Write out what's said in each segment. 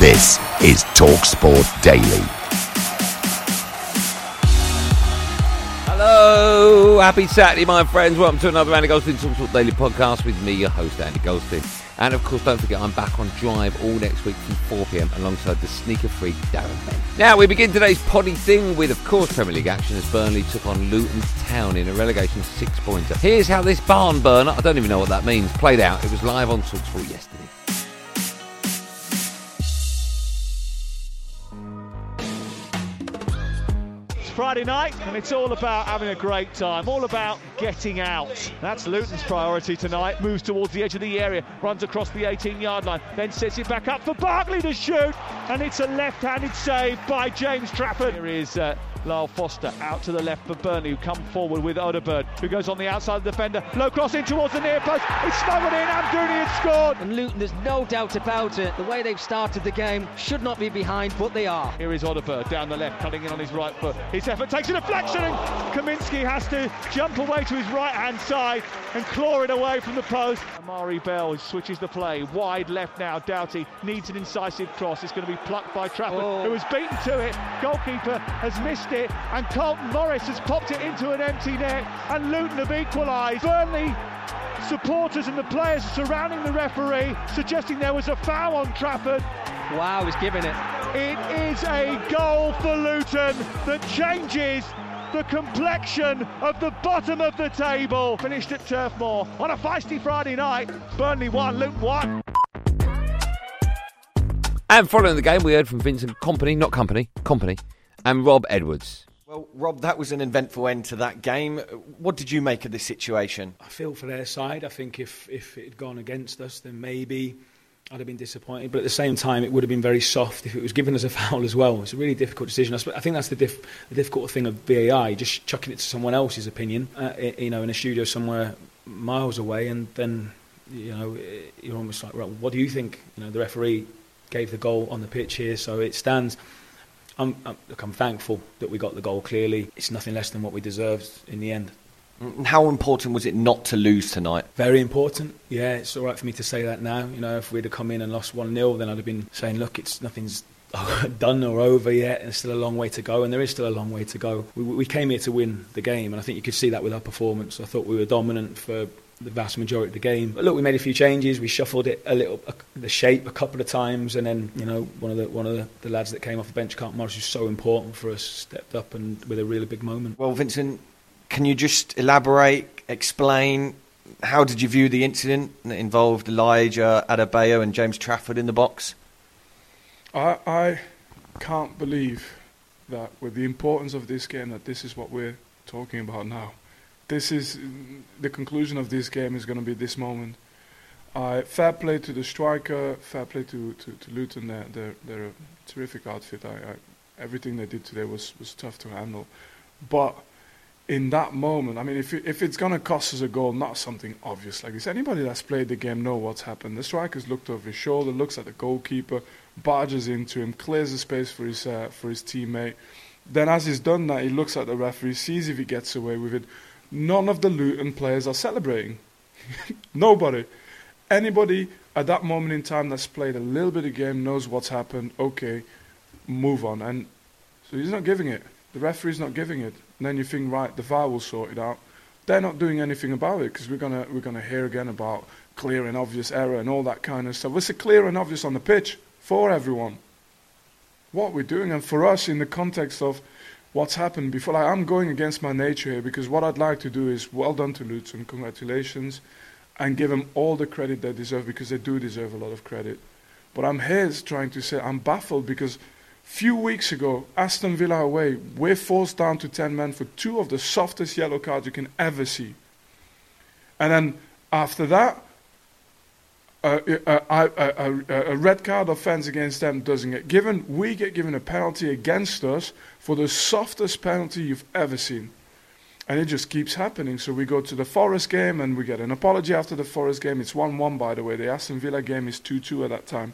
This is TalkSport Daily. Hello, happy Saturday, my friends. Welcome to another Andy Goldstein TalkSport Daily podcast with me, your host, Andy Goldstein. And of course, don't forget, I'm back on Drive all next week from 4 pm alongside the sneaker freak Darren Bent. Now, we begin today's poddy thing with, of course, Premier League action as Burnley took on Luton Town in a relegation six pointer. Here's how this barn burner, I don't even know what that means, played out. It was live on Talksport yesterday. Friday night, and it's all about having a great time, all about getting out. That's Luton's priority tonight. Moves towards the edge of the area, runs across the 18 yard line, then sets it back up for Barkley to shoot, and it's a left handed save by James Trafford. Here is uh, Lyle Foster out to the left for Burnley, who come forward with Odobert, who goes on the outside of the defender. Low cross in towards the near post. It's smuggled in. Amdouni has scored. And Luton, there's no doubt about it. The way they've started the game should not be behind, but they are. Here is Odobert down the left, cutting in on his right foot. His effort takes a deflection, and Kaminski has to jump away to his right hand side and claw it away from the post. Amari Bell switches the play wide left now. Doughty needs an incisive cross. It's going to be plucked by Trafford, Oh. who has beaten to it. Goalkeeper has missed it, and Carlton Morris has popped it into an empty net, and Luton have equalised. Burnley supporters and the players surrounding the referee, suggesting there was a foul on Trafford. Wow, he's giving it. It is a goal for Luton that changes the complexion of the bottom of the table. Finished at Turf Moor on a feisty Friday night. Burnley 1, Luton 1. And following the game, we heard from Vincent Kompany, not Company, Company, and Rob Edwards. Well, Rob, that was an eventful end to that game. What did you make of this situation? I feel for their side. I think if, if it had gone against us, then maybe I'd have been disappointed. But at the same time, it would have been very soft if it was given as a foul as well. It's a really difficult decision. I sp- I think that's the, diff- the difficult thing of VAI, just chucking it to someone else's opinion, uh, you know, in a studio somewhere miles away, and then, you know, you're almost like, well, what do you think? You know, the referee gave the goal on the pitch here, so it stands. I'm, I'm, look, I'm thankful that we got the goal clearly. It's nothing less than what we deserved in the end. And How important was it not to lose tonight? Very important. Yeah, it's all right for me to say that now. You know, if we'd have come in and lost 1 0, then I'd have been saying, look, it's nothing's done or over yet, and there's still a long way to go, and there is still a long way to go. We, we came here to win the game, and I think you could see that with our performance. I thought we were dominant for the vast majority of the game. But look, we made a few changes. We shuffled it a little, uh, the shape a couple of times, and then you know one of the one of the, the lads that came off the bench, Carlton Morris, who's so important for us, stepped up and with a really big moment. Well, Vincent, can you just elaborate, explain? How did you view the incident that involved Elijah Adebayo and James Trafford in the box? I, I can't believe that with the importance of this game that this is what we're talking about now. This is the conclusion of this game is going to be this moment. Uh, fair play to the striker, fair play to, to, to Luton. They're, they're, they're a terrific outfit. I, I, everything they did today was, was tough to handle. But in that moment, I mean, if, if it's going to cost us a goal, not something obvious like this, anybody that's played the game know what's happened. The striker's looked over his shoulder, looks at the goalkeeper, barges into him, clears the space for his, uh, for his teammate. Then, as he's done that, he looks at the referee, sees if he gets away with it. None of the Luton players are celebrating. Nobody. Anybody at that moment in time that's played a little bit of game knows what's happened. Okay, move on. And so he's not giving it. The referee's not giving it. And then you think, right, the VAR will sort it out. they're not doing anything about it because we're gonna we're gonna hear again about clear and obvious error and all that kind of stuff. It's a clear and obvious on the pitch for everyone. What we're doing, and for us in the context of what's happened before, like, I'm going against my nature here because what I'd like to do is well done to Luton, congratulations, and give them all the credit they deserve because they do deserve a lot of credit. But I'm here trying to say I'm baffled because few weeks ago, Aston Villa away, we're forced down to 10 men for two of the softest yellow cards you can ever see. And then after that, a, a, a, a, red card offence against them doesn't get given. We get given a penalty against us for the softest penalty you've ever seen. And it just keeps happening. So we go to the Forest game and we get an apology after the Forest game. It's 1 1, by the way. The Aston Villa game is 2 2 at that time.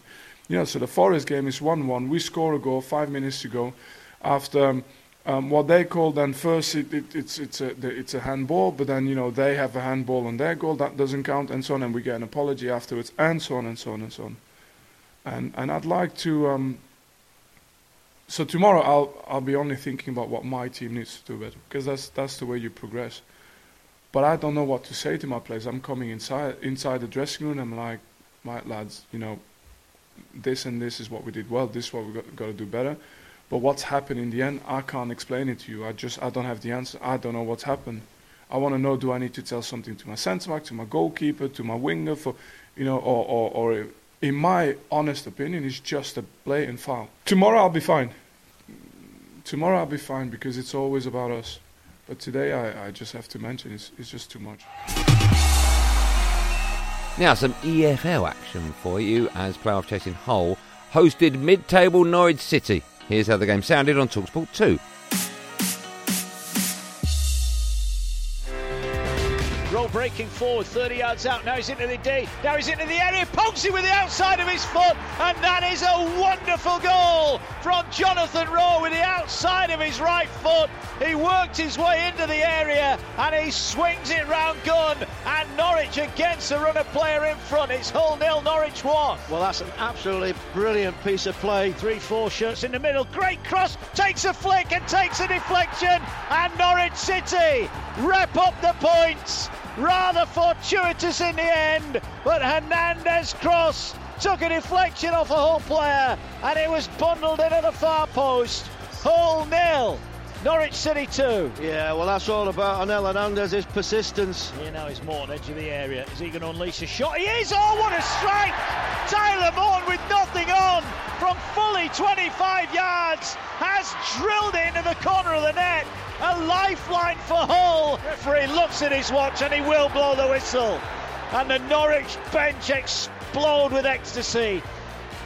Know, so the Forest game is 1 1. We score a goal five minutes to go after um, um, what they call then first it, it, it's, it's, a, it's a handball, but then, you know, they have a handball on their goal, that doesn't count, and so on, and we get an apology afterwards, and so on, and so on, and so on. And, and I'd like to. Um, so tomorrow I'll, I'll be only thinking about what my team needs to do better, because that's, that's the way you progress. But I don't know what to say to my players. I'm coming inside, inside the dressing room, I'm like, my lads, you know, this and this is what we did well, this is what we've got, got to do better. But what's happened in the end, I can't explain it to you. I just, I don't have the answer. I don't know what's happened. I want to know, do I need to tell something to my centre back, to my goalkeeper, to my winger, for, you know, or, or, or in my honest opinion, it's just a blatant foul. Tomorrow I'll be fine. Tomorrow I'll be fine because it's always about us. But today I, I just have to mention it's, it's just too much. Now, some EFL action for you as playoff chasing Hull hosted mid table Norwich City. Here's how the game sounded on Talksport 2. Forward, 30 yards out. Now he's into the D. Now he's into the area. Pokes with the outside of his foot. And that is a wonderful goal from Jonathan Rowe with the outside of his right foot. He worked his way into the area and he swings it round gun. And Norwich against the runner player in front. It's Hull nil, Norwich one. Well, that's an absolutely brilliant piece of play. Three, four shirts in the middle. Great cross. Takes a flick and takes a deflection. And Norwich City wrap up the points. Rather fortuitous in the end, but Hernandez cross took a deflection off a Hull player and it was bundled into the far post. Hull nil. Norwich City 2. Yeah, well, that's all about Onel Hernandez's persistence. Here now is Morton, edge of the area. Is he going to unleash a shot? He is! Oh, what a strike! Tyler Morton with nothing on from fully 25 yards has drilled into the corner of the net. A lifeline for Hull. Referee looks at his watch and he will blow the whistle. And the Norwich bench explode with ecstasy.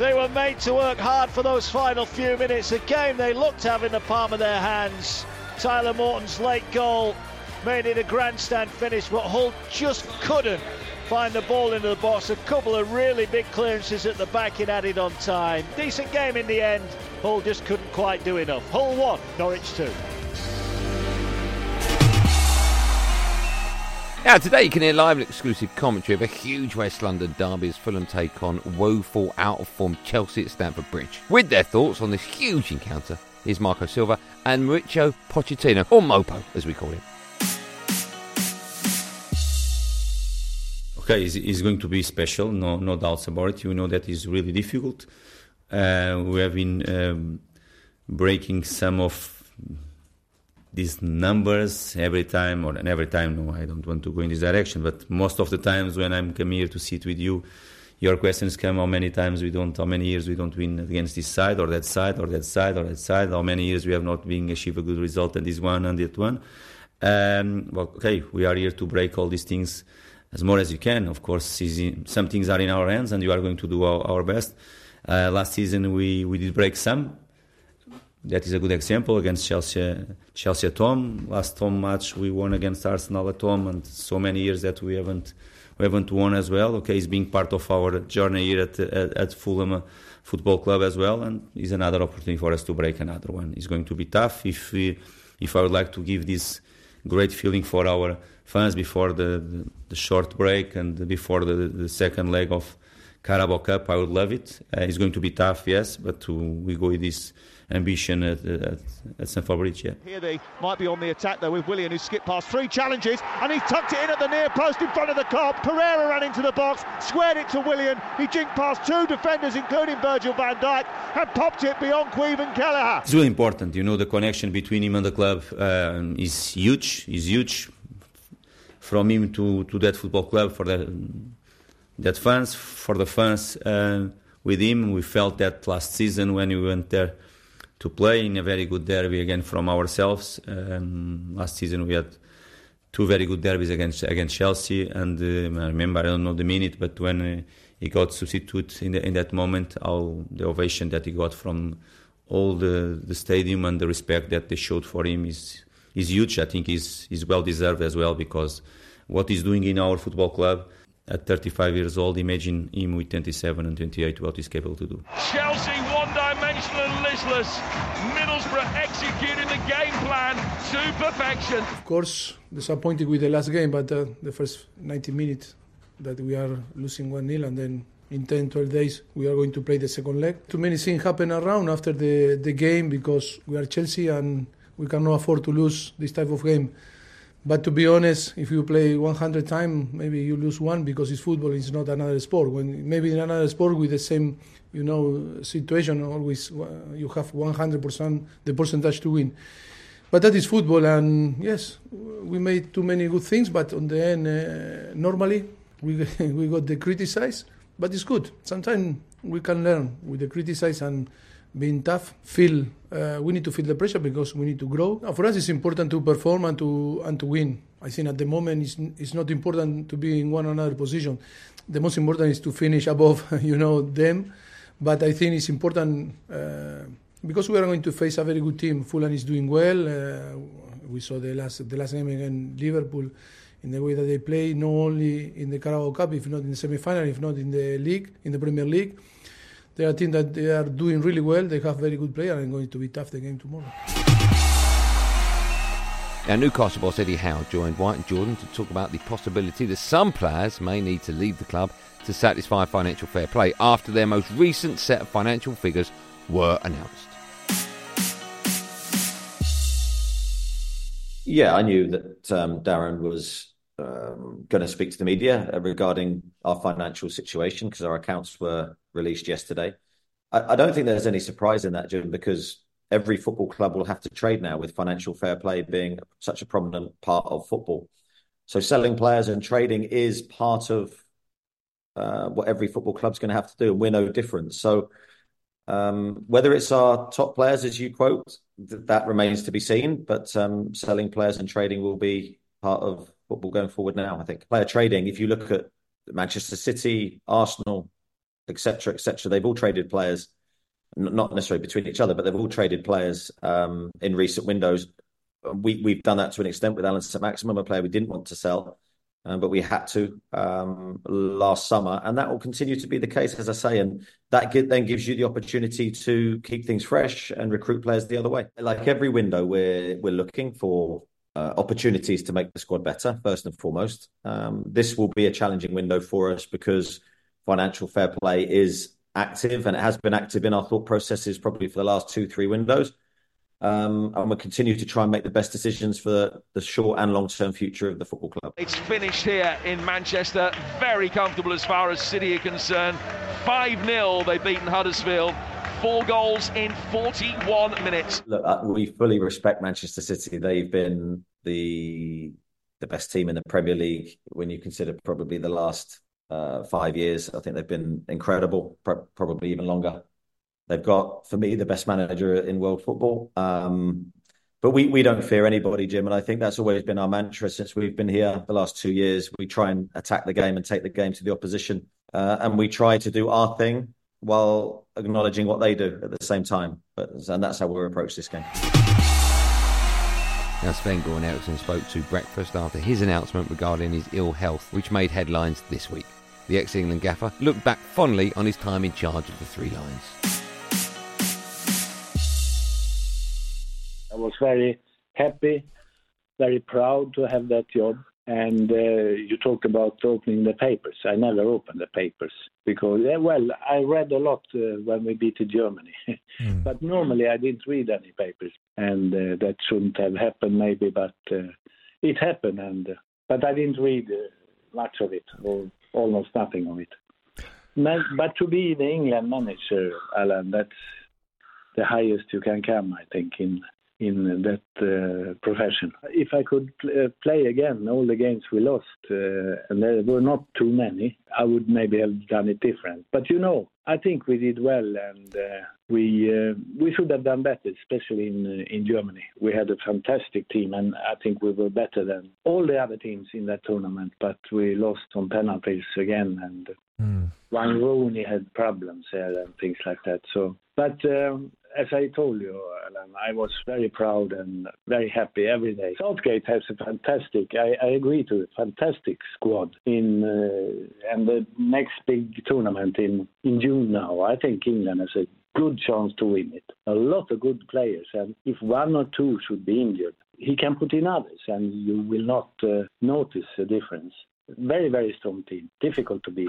They were made to work hard for those final few minutes. A game they looked to have in the palm of their hands. Tyler Morton's late goal made it a grandstand finish, but Hull just couldn't find the ball into the box. A couple of really big clearances at the back it added on time. Decent game in the end. Hull just couldn't quite do enough. Hull 1, Norwich 2. Now, today you can hear live and exclusive commentary of a huge West London derby as Fulham take on woeful, out of form Chelsea at Stamford Bridge. With their thoughts on this huge encounter, here's Marco Silva and Mauricio Pochettino, or Mopo as we call him. Okay, it's, it's, going to be special, no, no doubts about it. You know that is really difficult. Uh, we have been um, breaking some of these numbers every time, or every time, no, I don't want to go in this direction, but most of the times when I'm come here to sit with you, your questions come how many times we don't, how many years we don't win against this side or that side or that side or that side, how many years we have not been achieve a good result and this one and that one. Um, well, okay, we are here to break all these things as more as you can. Of course, some things are in our hands and you are going to do our, our best. Uh, last season we, we did break some, that is a good example against Chelsea, Chelsea at home. Last home match we won against Arsenal at home, and so many years that we haven't we haven't won as well. Okay, he's being part of our journey here at at, at Fulham Football Club as well, and is another opportunity for us to break another one. It's going to be tough. If we, if I would like to give this great feeling for our fans before the, the, the short break and before the, the second leg of Carabao Cup, I would love it. Uh, it's going to be tough, yes, but to, we go with this ambition at, at, at Bridge, yeah. Here they might be on the attack though with Willian who skipped past three challenges and he tucked it in at the near post in front of the cop. Pereira ran into the box, squared it to Willian. He jinked past two defenders including Virgil van Dijk and popped it beyond Caoimhin Kelleher. It's really important, you know, the connection between him and the club uh, is huge, is huge. From him to, to that football club, for that, that fans, for the fans uh, with him, we felt that last season when we went there to play in a very good derby again from ourselves. Um, last season we had two very good derbies against against Chelsea, and uh, I remember I don't know the minute, but when uh, he got substitute in the, in that moment, all the ovation that he got from all the, the stadium and the respect that they showed for him is is huge. I think is is well deserved as well because what he's doing in our football club at 35 years old, imagine him with 27 and 28, what he's capable to do. Chelsea one-dimensional listless. Middlesbrough the game plan to perfection. Of course, disappointed with the last game, but uh, the first 90 minutes that we are losing 1-0 and then in 10, 12 days we are going to play the second leg. Too many things happen around after the, the game because we are Chelsea and we cannot afford to lose this type of game. But to be honest, if you play 100 times, maybe you lose one because it's football. It's not another sport. When maybe in another sport with the same, you know, situation, always uh, you have 100% the percentage to win. But that is football, and yes, we made too many good things. But on the end, uh, normally we we got the criticize, but it's good. Sometimes we can learn with the criticize and being tough, feel uh, we need to feel the pressure because we need to grow. for us, it's important to perform and to and to win. I think at the moment it's, it's not important to be in one another position. The most important is to finish above, you know, them. But I think it's important uh, because we are going to face a very good team. Fulham is doing well. Uh, we saw the last the last game against Liverpool in the way that they play, not only in the Carabao Cup, if not in the semi-final, if not in the league, in the Premier League. They are a team that they are doing really well. They have very good players and going to be tough the game tomorrow. Now, Newcastle boss Eddie Howe joined White and Jordan to talk about the possibility that some players may need to leave the club to satisfy financial fair play after their most recent set of financial figures were announced. Yeah, I knew that um, Darren was um, going to speak to the media regarding our financial situation because our accounts were released yesterday. I, I, don't think there's any surprise in that, Jim, because every football club will have to trade now with financial fair play being such a prominent part of football. So selling players and trading is part of uh, what every football club's going to have to do, and we're no different. So um, whether it's our top players, as you quote, th- that remains to be seen. But um, selling players and trading will be part of football going forward now. I think player trading. If you look at Manchester City, Arsenal, etc., etc., they've all traded players, not necessarily between each other, but they've all traded players um, in recent windows. We we've done that to an extent with Allan Saint-Maximin, a player we didn't want to sell, um, but we had to um, last summer, and that will continue to be the case, as I say, and that get, then gives you the opportunity to keep things fresh and recruit players the other way. Like every window, we're we're looking for uh, opportunities to make the squad better, first and foremost. Um, this will be a challenging window for us because financial fair play is active and it has been active in our thought processes probably for the last two, three windows. Um, and we'll continue to try and make the best decisions for the short and long term future of the football club. It's finished here in Manchester. Very comfortable as far as City are concerned. 5 0, they've beaten Huddersfield. Four goals in 41 minutes. Look, uh, we fully respect Manchester City. They've been the the best team in the Premier League when you consider probably the last five years. I think they've been incredible, probably even longer. They've got, for me, the best manager in world football. Um, but we, we don't fear anybody, Jim. And I think that's always been our mantra since we've been here the last two years. We try and attack the game and take the game to the opposition. Uh, and we try to do our thing while acknowledging what they do at the same time. But and that's how we'll approach this game. Now, Sven Goran Eriksson spoke to breakfast after his announcement regarding his ill health, which made headlines this week. The ex England gaffer looked back fondly on his time in charge of the Three Lions. I was very happy, very proud to have that job. And uh, you talk about opening the papers. I never opened the papers because, uh, well, I read a lot uh, when we beat Germany. mm. But normally I didn't read any papers. And uh, that shouldn't have happened, maybe, but uh, it happened. And uh, But I didn't read much of it, or almost nothing of it. But to be the England manager, Alan, that's the highest you can come, I think, in in that uh, profession. If I could pl- uh, play again all the games we lost, uh, and there were not too many, I would maybe have done it different. But you know, I think we did well, and uh, we uh, we should have done better, especially in uh, in Germany. We had a fantastic team, and I think we were better than all the other teams in that tournament. But we lost on penalties again, and mm. Wayne Rooney had problems there and things like that. So, but um, as I told you, Alan, I was very proud and very happy every day. Southgate has a fantastic, I, I agree to it, fantastic squad in uh, and the next big tournament in, in June now. I think England has a good chance to win it. A lot of good players, and if one or two should be injured, he can put in others, and you will not uh, notice a difference. Very, very strong team, difficult to beat.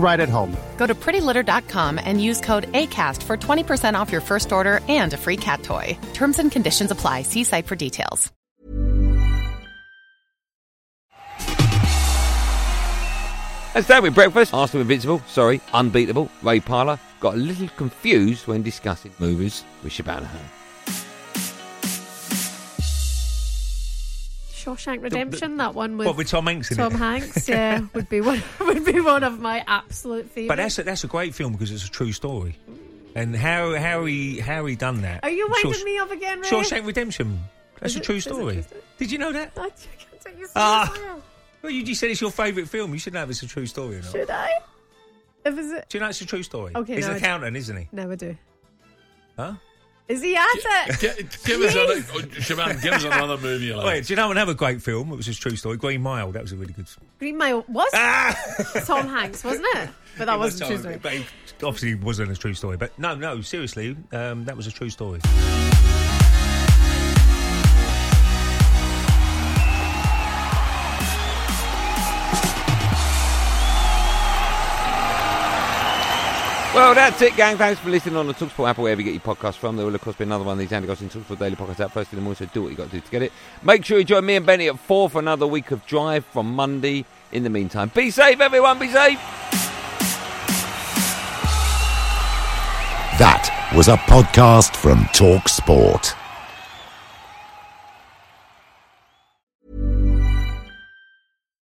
right at home. Go to prettylitter.com and use code ACAST for 20% off your first order and a free cat toy. Terms and conditions apply. See site for details. That's that with breakfast. Arsenal Invincible, sorry, unbeatable. Ray Parlour got a little confused when discussing movies with Shabana Shawshank Redemption, that one with What with Tom Hanks in Tom it? Hanks, yeah, would be one would be one of my absolute favourites. But that's a, that's a great film because it's a true story. And how how he how he done that? Are you winding me up again, Ray? Shawshank Redemption. That's Is a true story. true story? Did you know that? I can't take you Ah. Well, you just said it's your favourite film. You should know if it's a true story or not. Should I? If it? Do you know it's a true story? Okay, He's no, an I- accountant, isn't he? No, I do. Huh? Is he at it? Give, give us another, oh, give us another movie. you like. Wait, do you know another great film? It was a true story. Green Mile. That was a really good. Green Mile was Tom Hanks, wasn't it? But that Ah! It was wasn't true story. But it obviously wasn't a true story. But no, no, seriously, um, that was a true story. Well, that's it, gang. Thanks for listening on the Talksport app or wherever you get your podcast from. There will, of course, be another one of these Andy Gosling Talksport Daily Podcasts out first in the morning, so do what you got to do to get it. Make sure you join me and Benny at 4 for another week of Drive from Monday. In the meantime, be safe, everyone. Be safe. That was a podcast from Talk